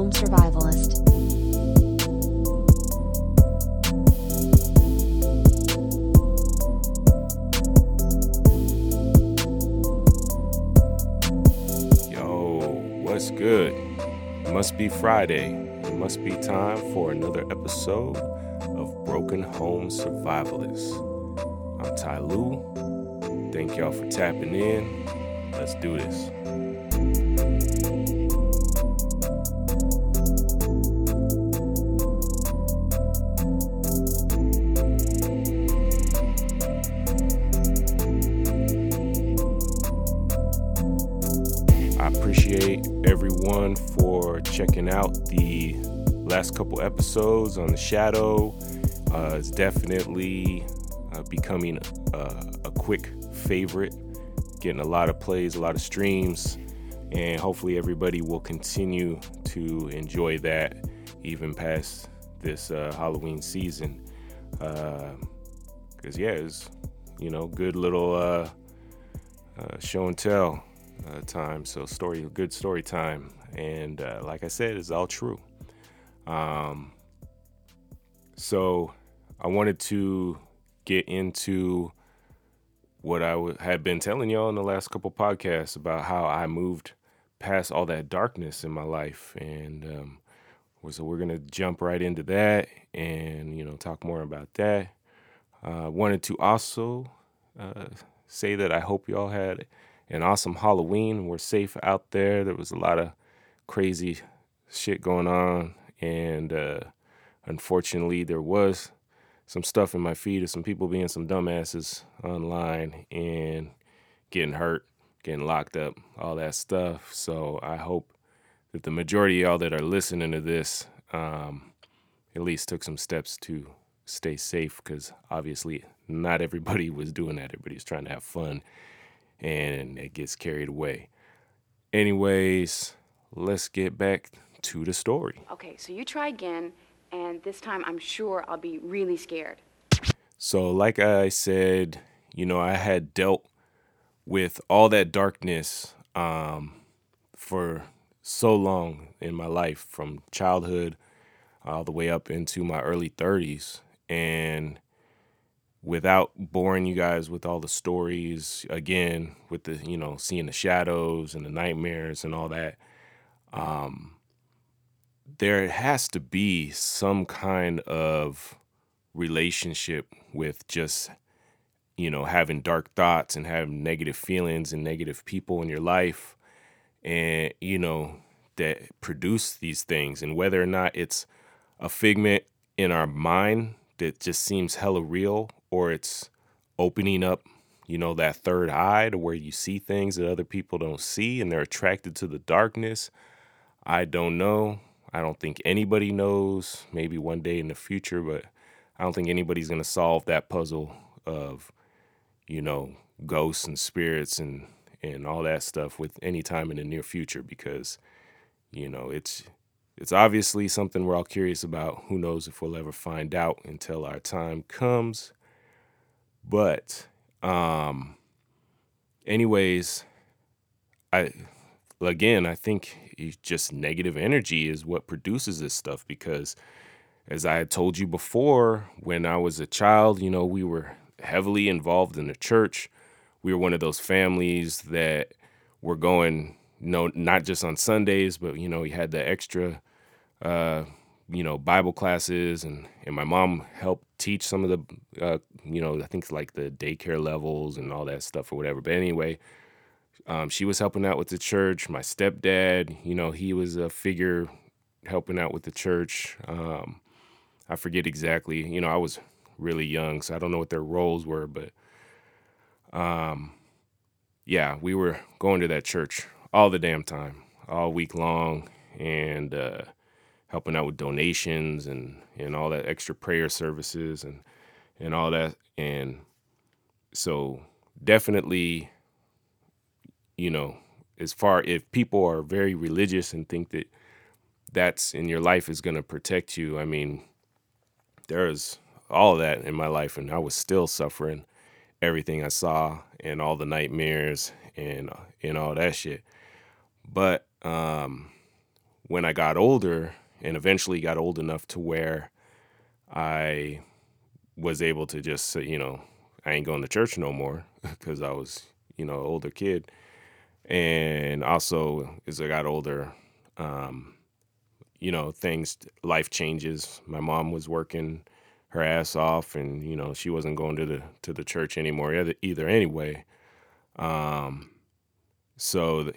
home survivalist. Yo, what's good? It must be Friday. It must be time for another episode of Broken Home Survivalists. I'm Ty Lue. Thank y'all for tapping in. Let's do this. Last couple episodes on the Shadow. Uh, it's definitely uh, becoming a, a quick favorite, getting a lot of plays, a lot of streams, and hopefully everybody will continue to enjoy that even past this uh, Halloween season. Because, yeah, it's, you know, good little uh, uh, show and tell uh, time. So story, good story time, and uh, like I said, it's all true. Um, so I wanted to get into what I w- had been telling y'all in the last couple podcasts about how I moved past all that darkness in my life, and um, so we're gonna jump right into that, and you know, talk more about that. Uh, wanted to also uh, say that I hope y'all had an awesome Halloween. We're safe out there. There was a lot of crazy shit going on, and uh, unfortunately, there was some stuff in my feed of some people being some dumbasses online and getting hurt, getting locked up, all that stuff. So I hope that the majority of y'all that are listening to this um, at least took some steps to stay safe because obviously not everybody was doing that. Everybody's trying to have fun and it gets carried away. Anyways, let's get back to the story. Okay, so you try again, and this time I'm sure I'll be really scared. So, like I said, you know, I had dealt with all that darkness um, for so long in my life from childhood all the way up into my early 30s. And without boring you guys with all the stories again with the you know seeing the shadows and the nightmares and all that um there has to be some kind of relationship with just you know having dark thoughts and having negative feelings and negative people in your life and you know that produce these things and whether or not it's a figment in our mind that just seems hella real or it's opening up, you know, that third eye to where you see things that other people don't see and they're attracted to the darkness. I don't know. I don't think anybody knows. Maybe one day in the future, but I don't think anybody's going to solve that puzzle of, you know, ghosts and spirits and and all that stuff with any time in the near future because you know, it's it's obviously something we're all curious about. Who knows if we'll ever find out until our time comes. But um anyways, I again, I think just negative energy is what produces this stuff because as I had told you before, when I was a child, you know, we were heavily involved in the church. We were one of those families that were going, you know, not just on Sundays, but you know, we had the extra uh, you know, Bible classes, and and my mom helped teach some of the, uh, you know, I think like the daycare levels and all that stuff or whatever. But anyway, um, she was helping out with the church. My stepdad, you know, he was a figure helping out with the church. Um, I forget exactly. You know, I was really young, so I don't know what their roles were, but um, yeah, we were going to that church all the damn time, all week long, and uh, helping out with donations and and all that extra prayer services and and all that and so definitely you know as far if people are very religious and think that that's in your life is going to protect you i mean there's all of that in my life and i was still suffering everything i saw and all the nightmares and and all that shit but um when I got older and eventually got old enough to where I was able to just you know, I ain't going to church no more because I was, you know, older kid. And also, as I got older, um, you know, things, life changes. My mom was working her ass off, and you know, she wasn't going to the to the church anymore either. either anyway, um, so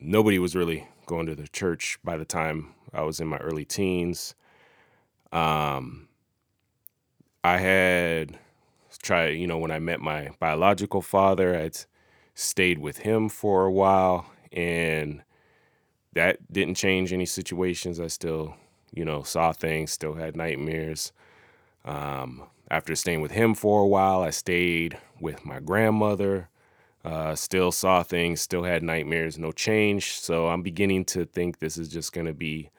nobody was really going to the church by the time I was in my early teens. Um, I had tried, you know, when I met my biological father, I'd stayed with him for a while, and that didn't change any situations. I still, you know, saw things, still had nightmares. Um, after staying with him for a while, I stayed with my grandmother. Uh, still saw things, still had nightmares, no change. So I'm beginning to think this is just going to be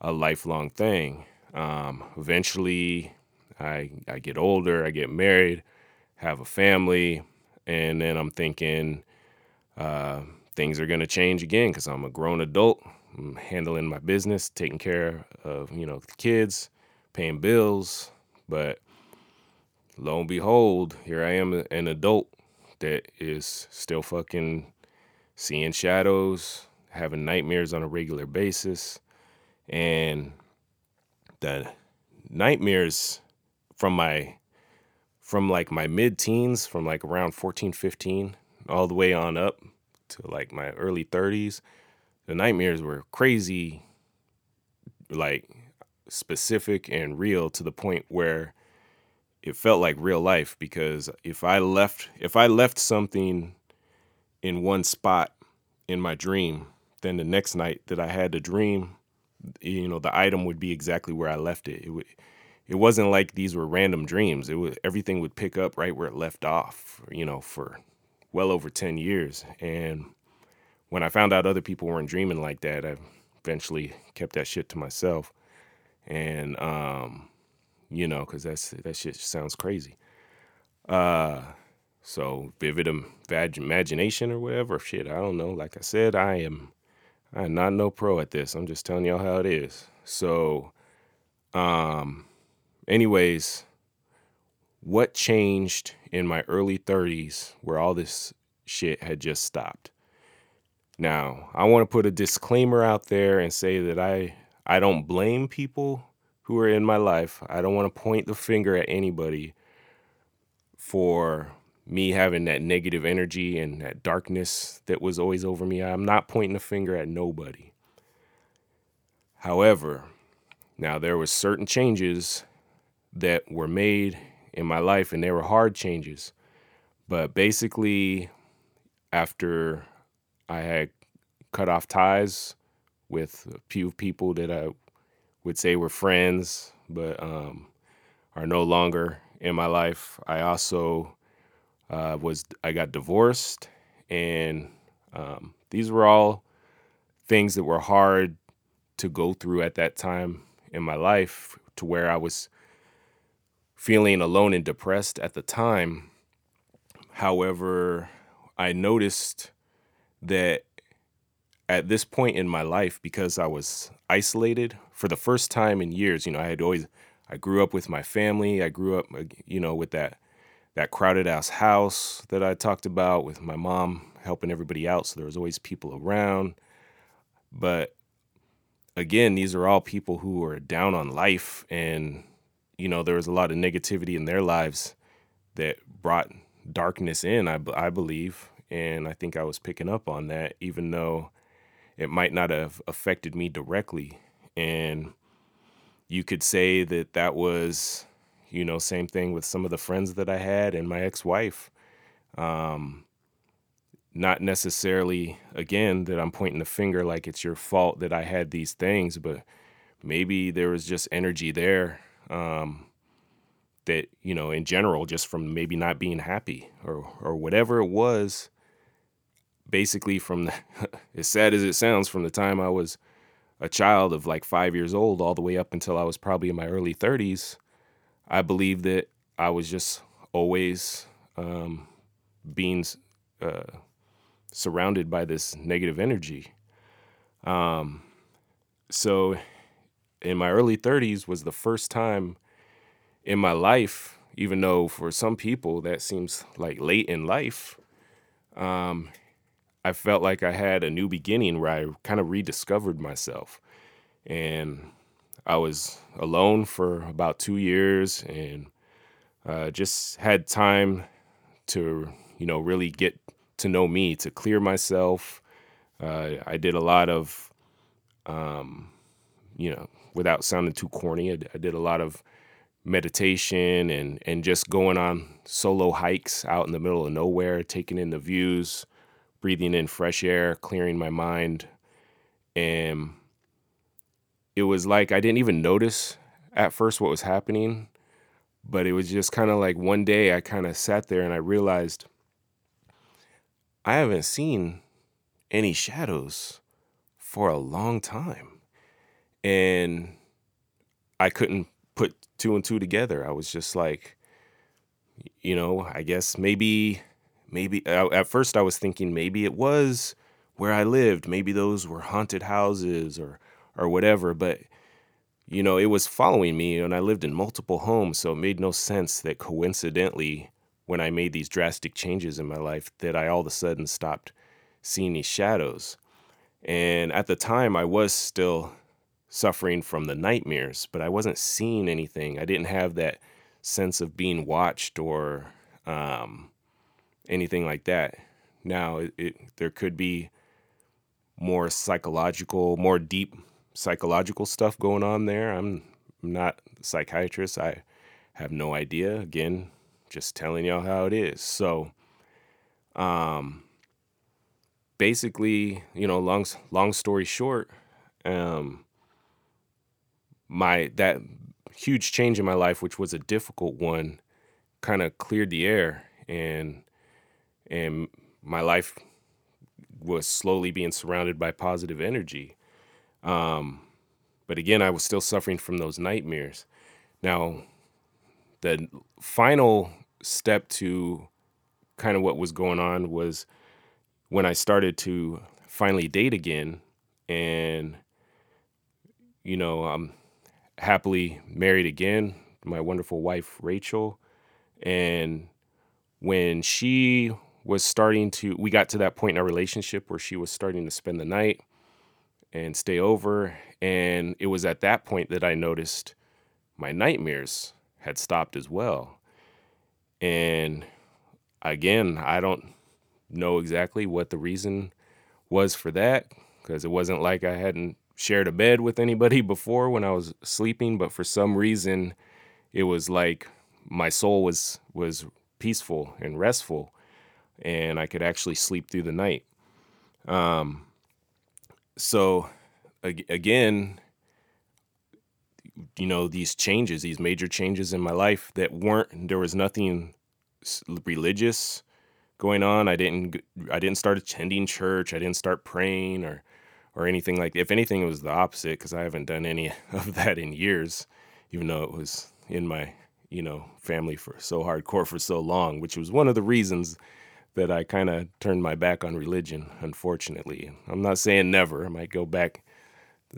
a lifelong thing. Um, eventually, I I get older, I get married, have a family, and then I'm thinking uh, things are going to change again because I'm a grown adult. I'm handling my business, taking care of you know the kids, paying bills, but lo and behold, here I am, an adult that is still fucking seeing shadows, having nightmares on a regular basis, and the nightmares from my from like my mid-teens from like around 14 15 all the way on up to like my early 30s the nightmares were crazy like specific and real to the point where it felt like real life because if I left if I left something in one spot in my dream, then the next night that I had the dream, you know, the item would be exactly where I left it. It would, it wasn't like these were random dreams. It was everything would pick up right where it left off, you know, for well over 10 years. And when I found out other people weren't dreaming like that, I eventually kept that shit to myself. And um you know, because that's that shit sounds crazy. Uh, so vivid imagination or whatever. Shit, I don't know. Like I said, I am, I am not no pro at this. I'm just telling y'all how it is. So, um, anyways, what changed in my early 30s where all this shit had just stopped? Now, I want to put a disclaimer out there and say that I I don't blame people who are in my life. I don't want to point the finger at anybody for me having that negative energy and that darkness that was always over me. I'm not pointing the finger at nobody. However, now there were certain changes that were made in my life and they were hard changes. But basically after I had cut off ties with a few people that I would say we're friends, but um, are no longer in my life. I also uh, was I got divorced, and um, these were all things that were hard to go through at that time in my life, to where I was feeling alone and depressed at the time. However, I noticed that at this point in my life, because I was isolated for the first time in years. You know, I had always I grew up with my family. I grew up, you know, with that that crowded ass house that I talked about with my mom helping everybody out. So there was always people around. But again, these are all people who are down on life, and you know, there was a lot of negativity in their lives that brought darkness in. I I believe, and I think I was picking up on that, even though it might not have affected me directly. And you could say that that was, you know, same thing with some of the friends that I had and my ex wife. Um, not necessarily, again, that I'm pointing the finger like it's your fault that I had these things, but maybe there was just energy there um, that, you know, in general, just from maybe not being happy or, or whatever it was basically from the, as sad as it sounds from the time I was a child of like 5 years old all the way up until I was probably in my early 30s I believe that I was just always um, being uh, surrounded by this negative energy. Um, so in my early 30s was the first time in my life, even though for some people that seems like late in life, um, I felt like I had a new beginning where I kind of rediscovered myself. And I was alone for about two years and uh, just had time to, you know, really get to know me, to clear myself. Uh, I did a lot of, um, you know, without sounding too corny, I, I did a lot of meditation and and just going on solo hikes out in the middle of nowhere, taking in the views, breathing in fresh air, clearing my mind. And it was like I didn't even notice at first what was happening, but it was just kind of like one day I kind of sat there and I realized I haven't seen any shadows for a long time. And I couldn't put two and two together. I was just like, you know, I guess maybe, maybe at first I was thinking maybe it was where I lived. Maybe those were haunted houses or, or whatever. But, you know, it was following me and I lived in multiple homes. So it made no sense that coincidentally, when I made these drastic changes in my life, that I all of a sudden stopped seeing these shadows. And at the time, I was still suffering from the nightmares, but I wasn't seeing anything. I didn't have that sense of being watched or um, anything like that. Now, it, it, there could be more psychological, more deep psychological stuff going on there. I'm not a psychiatrist. I have no idea. Again, just telling y'all how it is. So, um, basically, you know, long long story short, um, my that huge change in my life, which was a difficult one, kind of cleared the air, and and my life was slowly being surrounded by positive energy. Um, but again, I was still suffering from those nightmares. Now, the final step to kind of what was going on was when I started to finally date again, and you know, I'm happily married again, my wonderful wife Rachel, and when she was starting to, we got to that point in our relationship where she was starting to spend the night and stay over, and it was at that point that I noticed my nightmares had stopped as well, and again, I don't know exactly what the reason was for that because it wasn't like I hadn't shared a bed with anybody before when I was sleeping, but for some reason it was like my soul was was peaceful and restful and I could actually sleep through the night. Um so again, you know, these changes, these major changes in my life that weren't there was nothing religious going on. I didn't I didn't start attending church. I didn't start praying or or anything like. If anything, it was the opposite because I haven't done any of that in years, even though it was in my you know family for so hardcore for so long, which was one of the reasons that I kind of turned my back on religion. Unfortunately, I'm not saying never. I might go back,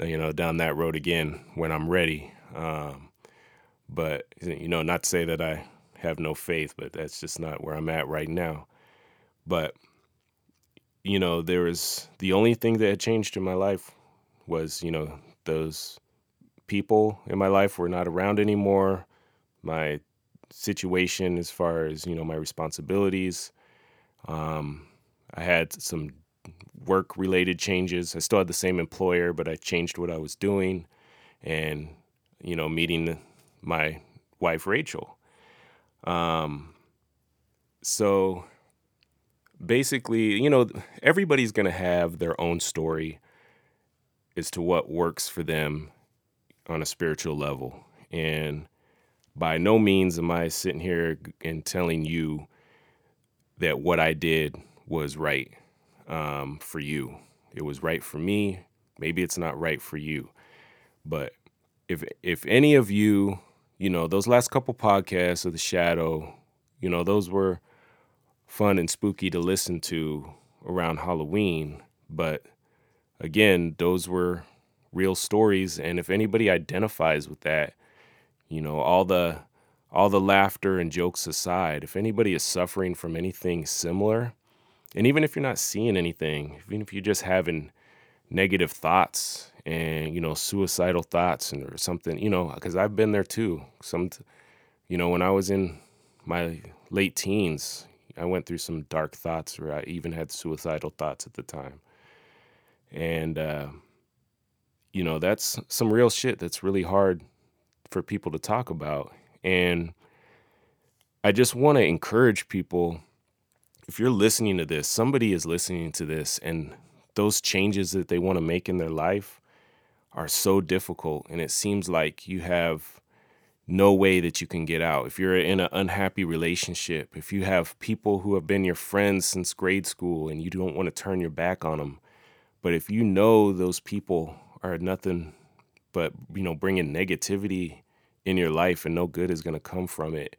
you know, down that road again when I'm ready. Um, but you know, not to say that I have no faith, but that's just not where I'm at right now. But you know, there was the only thing that had changed in my life was, you know, those people in my life were not around anymore. My situation as far as, you know, my responsibilities. Um, I had some work related changes. I still had the same employer, but I changed what I was doing and, you know, meeting my wife, Rachel. Um, so basically, you know, everybody's going to have their own story as to what works for them on a spiritual level. And by no means am I sitting here and telling you that what I did was right um, for you. It was right for me. Maybe it's not right for you. But if if any of you, you know, those last couple podcasts of the shadow, you know, those were fun and spooky to listen to around Halloween. But again, those were real stories. And if anybody identifies with that, you know, all the all the laughter and jokes aside, if anybody is suffering from anything similar, and even if you're not seeing anything, even if you're just having negative thoughts and you know suicidal thoughts and or something, you know, because I've been there too. Some, you know, when I was in my late teens, I went through some dark thoughts, where I even had suicidal thoughts at the time, and uh, you know that's some real shit. That's really hard for people to talk about, and I just want to encourage people if you're listening to this, somebody is listening to this, and those changes that they want to make in their life are so difficult. And it seems like you have no way that you can get out. If you're in an unhappy relationship, if you have people who have been your friends since grade school and you don't want to turn your back on them, but if you know those people are nothing but, you know, bringing negativity in your life and no good is going to come from it,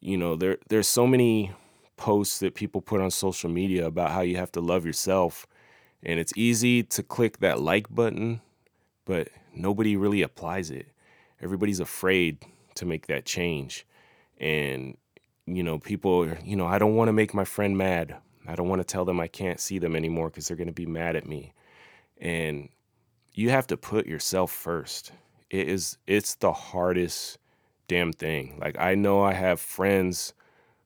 you know, there there's so many posts that people put on social media about how you have to love yourself. And it's easy to click that like button, but nobody really applies it. Everybody's afraid to make that change. And, you know, people, you know, I don't want to make my friend mad. I don't want to tell them I can't see them anymore because they're going to be mad at me. And you have to put yourself first. It is, it's the hardest damn thing. Like, I know I have friends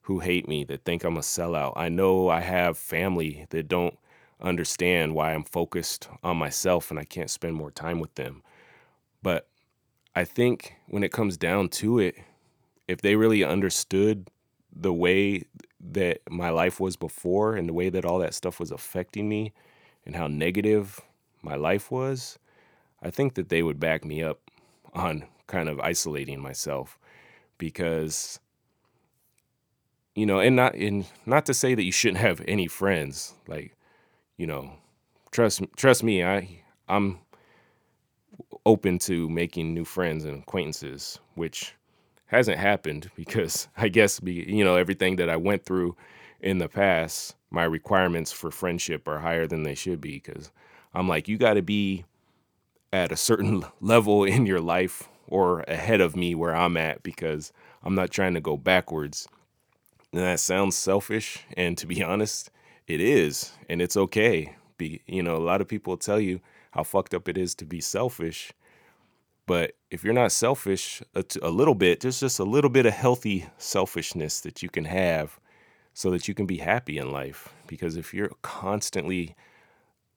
who hate me, that think I'm a sellout. I know I have family that don't understand why I'm focused on myself and I can't spend more time with them. But I think when it comes down to it, if they really understood the way that my life was before and the way that all that stuff was affecting me and how negative my life was, I think that they would back me up on kind of isolating myself because you know, and not in not to say that you shouldn't have any friends. Like, you know, trust trust me, I I'm open to making new friends and acquaintances, which hasn't happened because I guess you know everything that I went through in the past, my requirements for friendship are higher than they should be because I'm like you got to be at a certain level in your life or ahead of me where I'm at because I'm not trying to go backwards and that sounds selfish, and to be honest, it is, and it's okay. Be you know, a lot of people tell you how fucked up it is to be selfish, but if you're not selfish a, little bit, there's just a little bit of healthy selfishness that you can have so that you can be happy in life. Because if you're constantly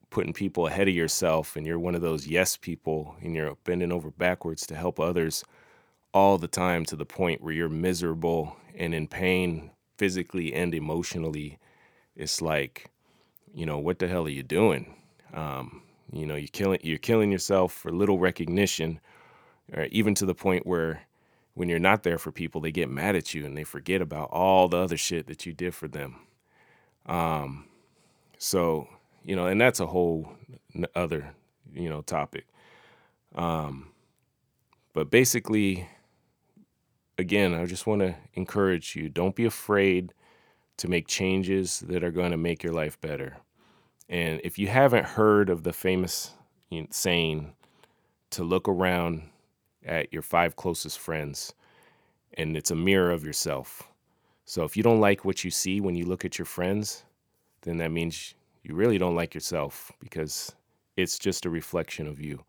putting people ahead of yourself and you're one of those yes people and you're bending over backwards to help others all the time to the point where you're miserable and in pain physically and emotionally, it's like, you know, what the hell are you doing? Um, you know, you're killing you're killing yourself for little recognition, or even to the point where when you're not there for people, they get mad at you and they forget about all the other shit that you did for them. Um, so you know, and that's a whole other you know topic. Um, but basically, again, I just want to encourage you don't be afraid to make changes that are going to make your life better. And if you haven't heard of the famous saying to look around at your five closest friends, and it's a mirror of yourself. So if you don't like what you see when you look at your friends, then that means you really don't like yourself because it's just a reflection of you.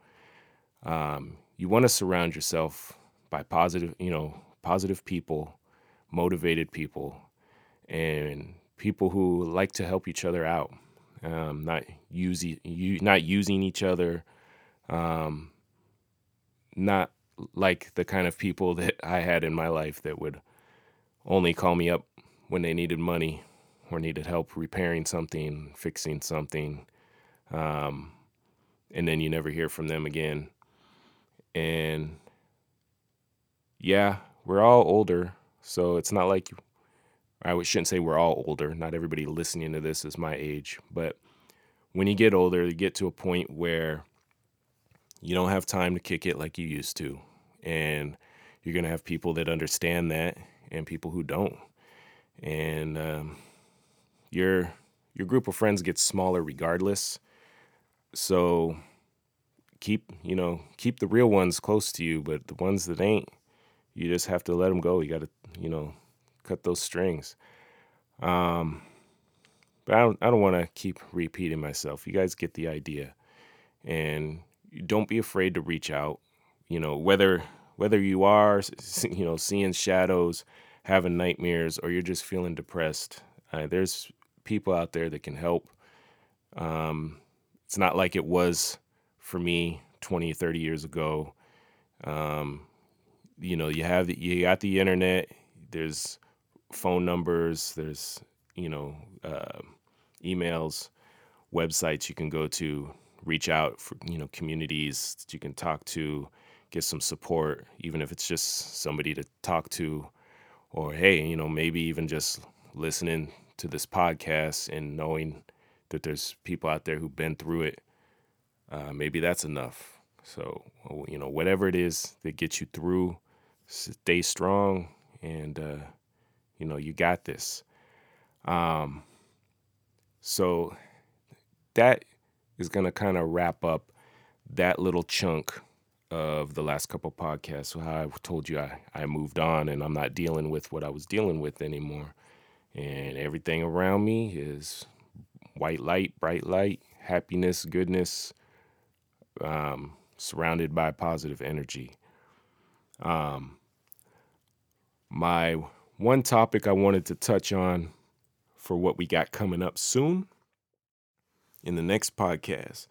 Um, you want to surround yourself by positive, you know, positive people, motivated people, and people who like to help each other out, um, not using not using each other, um, not like the kind of people that I had in my life that would only call me up when they needed money or needed help repairing something, fixing something, um, and then you never hear from them again. And yeah, we're all older, so it's not like I shouldn't say we're all older. Not everybody listening to this is my age, but when you get older, you get to a point where you don't have time to kick it like you used to. And you're going to have people that understand that and people who don't. And um, your your group of friends gets smaller regardless. So keep you know keep the real ones close to you, but the ones that ain't, you just have to let them go. You got to you know cut those strings. Um, but I don't, I don't want to keep repeating myself. You guys get the idea, and don't be afraid to reach out. You know whether whether you are you know seeing shadows, having nightmares, or you're just feeling depressed. Uh, there's people out there that can help. Um, it's not like it was for me 20, 30 years ago. Um, you know, you have the, you got the internet. There's phone numbers. There's you know uh, emails, websites you can go to, reach out for you know communities that you can talk to, get some support, even if it's just somebody to talk to, or hey, you know maybe even just listening to this podcast and knowing that there's people out there who've been through it uh, maybe that's enough. So, you know, whatever it is that gets you through, stay strong, and uh, you know, you got this. Um, so that is going to kind of wrap up that little chunk of the last couple podcasts. So I told you I, I moved on and I'm not dealing with what I was dealing with anymore. And everything around me is white light, bright light, happiness, goodness, um, surrounded by positive energy. Um, my one topic I wanted to touch on for what we got coming up soon in the next podcast.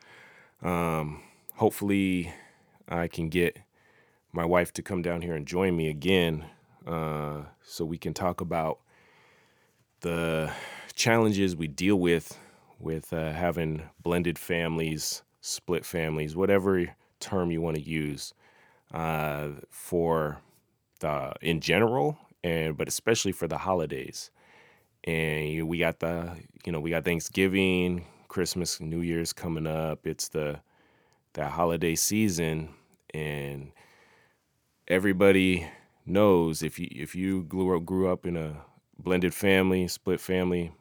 Um, hopefully, I can get my wife to come down here and join me again uh, so we can talk about the challenges we deal with with uh, having blended families split families, whatever term you want to use uh, for the in general, and but especially for the holidays. And we got the you know we got Thanksgiving, Christmas, New Year's coming up. It's the that holiday season, and everybody knows if you if you grew up, grew up in a blended family, split family,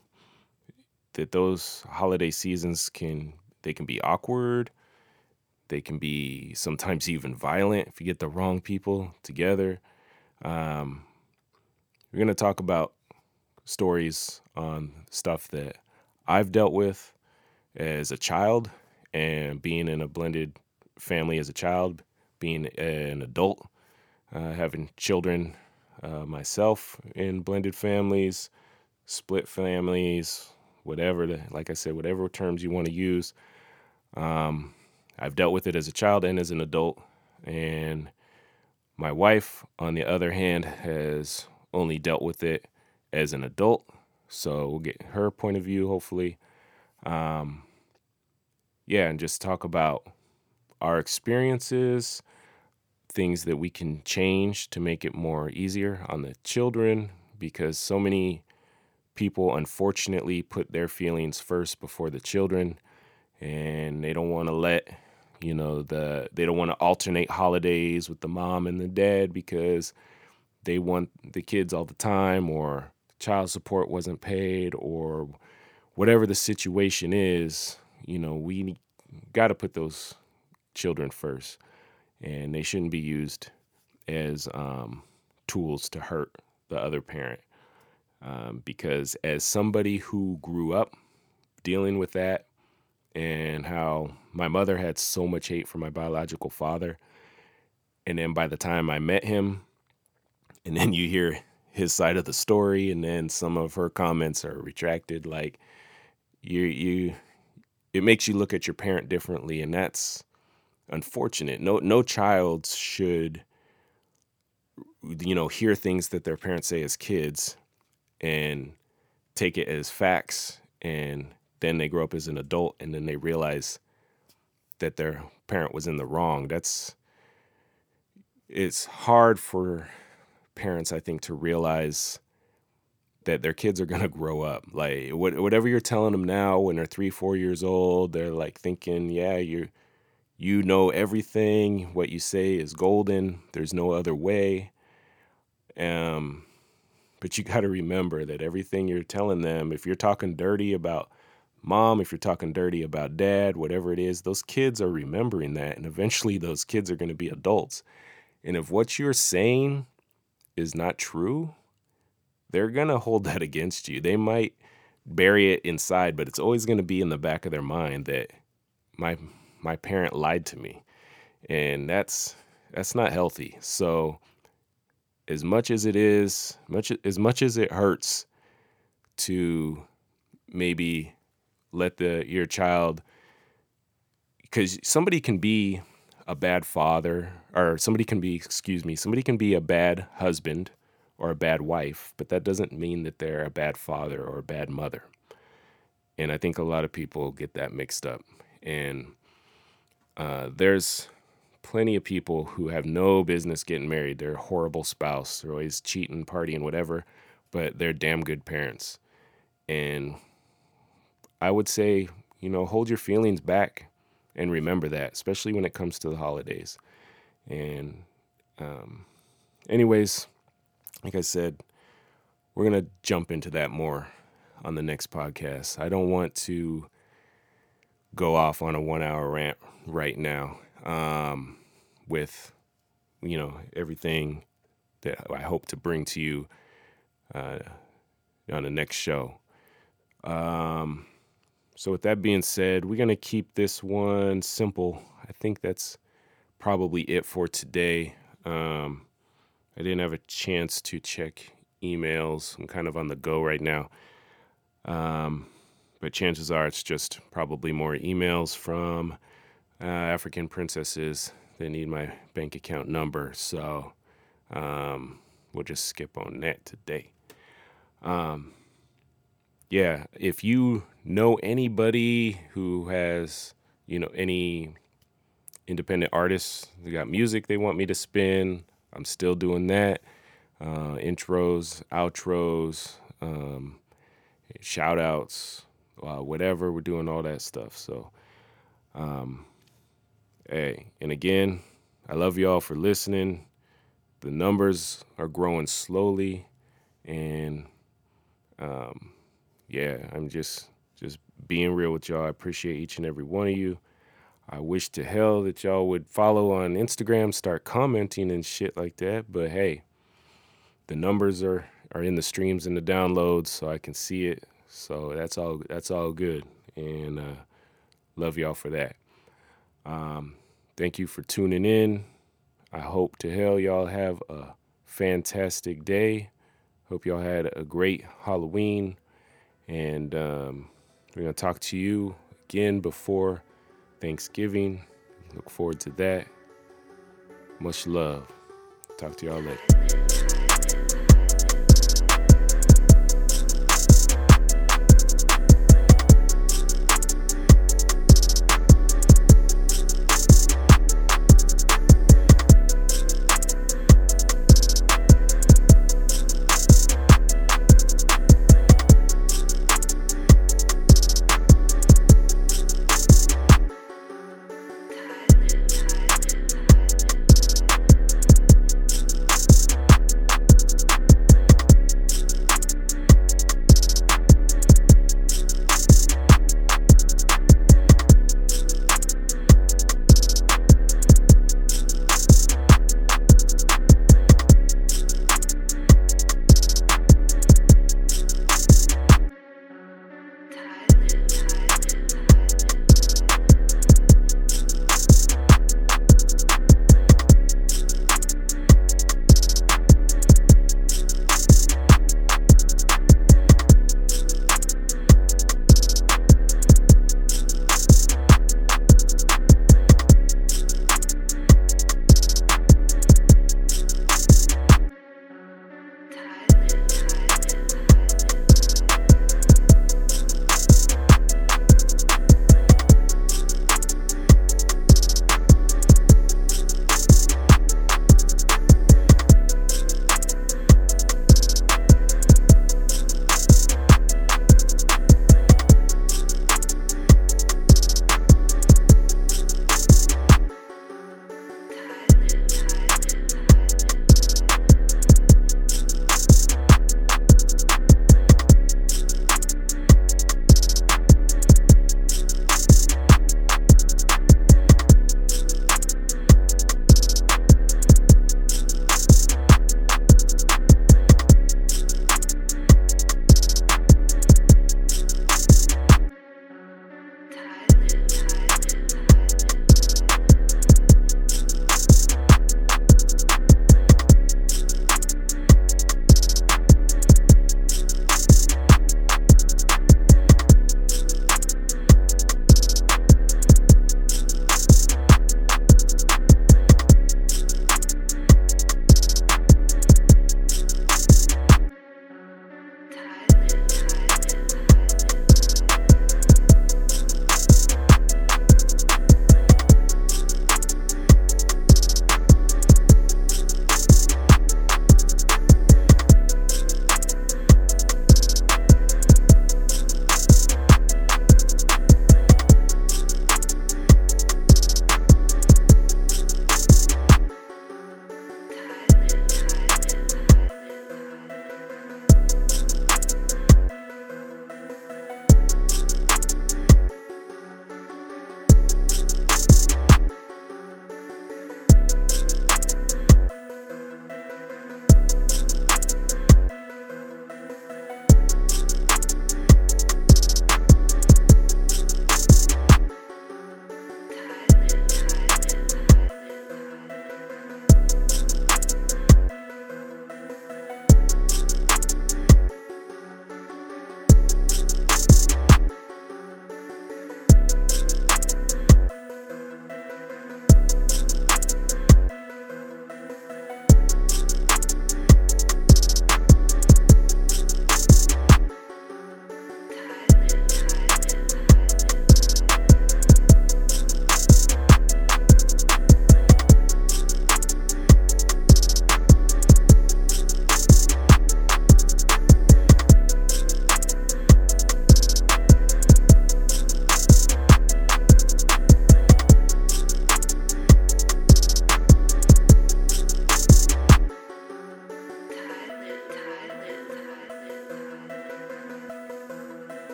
that those holiday seasons can they can be awkward. They can be sometimes even violent if you get the wrong people together. Um, we're to talk about stories on stuff that I've dealt with as a child and being in a blended family as a child, being an adult, uh, having children uh, myself in blended families, split families, whatever, the, like I said, whatever terms you want to use. Um, I've dealt with it as a child and as an adult. And my wife, on the other hand, has only dealt with it as an adult. So we'll get her point of view, hopefully. Um, yeah, and just talk about our experiences, things that we can change to make it more easier on the children, because so many people unfortunately put their feelings first before the children and they don't want to let you know the they don't want to alternate holidays with the mom and the dad because they want the kids all the time or child support wasn't paid or whatever the situation is you know we got to put those children first and they shouldn't be used as um, tools to hurt the other parent um, because as somebody who grew up dealing with that and how my mother had so much hate for my biological father. And then by the time I met him, and then you hear his side of the story, and then some of her comments are retracted, like you you it makes you look at your parent differently, and that's unfortunate. No no child should you know hear things that their parents say as kids and take it as facts and then they grow up as an adult and then they realize that their parent was in the wrong. That's it's hard for parents, I think, to realize that their kids are going to grow up. Like whatever you're telling them now when they're 3, 4 years old, they're like thinking, "Yeah, you you know everything. What you say is golden. There's no other way." Um but you got to remember that everything you're telling them, if you're talking dirty about mom, if you're talking dirty about dad, whatever it is, those kids are remembering that. And eventually those kids are going to be adults. And if what you're saying is not true, they're going to hold that against you. They might bury it inside, but it's always going to be in the back of their mind that my my parent lied to me. And that's that's not healthy. So as much as it is, much as much as it hurts to maybe let the your child because somebody can be a bad father or somebody can be excuse me somebody can be a bad husband or a bad wife but that doesn't mean that they're a bad father or a bad mother and i think a lot of people get that mixed up and uh, there's plenty of people who have no business getting married they're a horrible spouse they're always cheating partying whatever but they're damn good parents and I would say, you know, hold your feelings back and remember that, especially when it comes to the holidays. And, um, anyways, like I said, we're going to jump into that more on the next podcast. I don't want to go off on a one hour rant right now um, with, you know, everything that I hope to bring to you uh, on the next show. Um, so, with that being said, we're to keep this one simple. I think that's probably it for today. Um, I didn't have a chance to check emails. I'm kind of on the go right now. Um, but chances are it's just probably more emails from uh, African princesses. They need my bank account number. So um, we'll just skip on that today. Um, yeah, if you know anybody who has, you know, any independent artists, they got music they want me to spin, I'm still doing that. Uh, intros, outros, um, shout outs, uh, whatever. We're doing all that stuff. So, um, hey, and again, I love y'all for listening. The numbers are growing slowly, and um, yeah, I'm just just being real with y'all. I appreciate each and every one of you. I wish to hell that y'all would follow on Instagram, start commenting and shit like that. But hey, the numbers are are in the streams and the downloads, so I can see it. So that's all that's all good, and uh, love y'all for that. Um, thank you for tuning in. I hope to hell y'all have a fantastic day. Hope y'all had a great Halloween and um, we're going to talk to you again before Thanksgiving. Look forward to that. Much love. Talk to y'all later.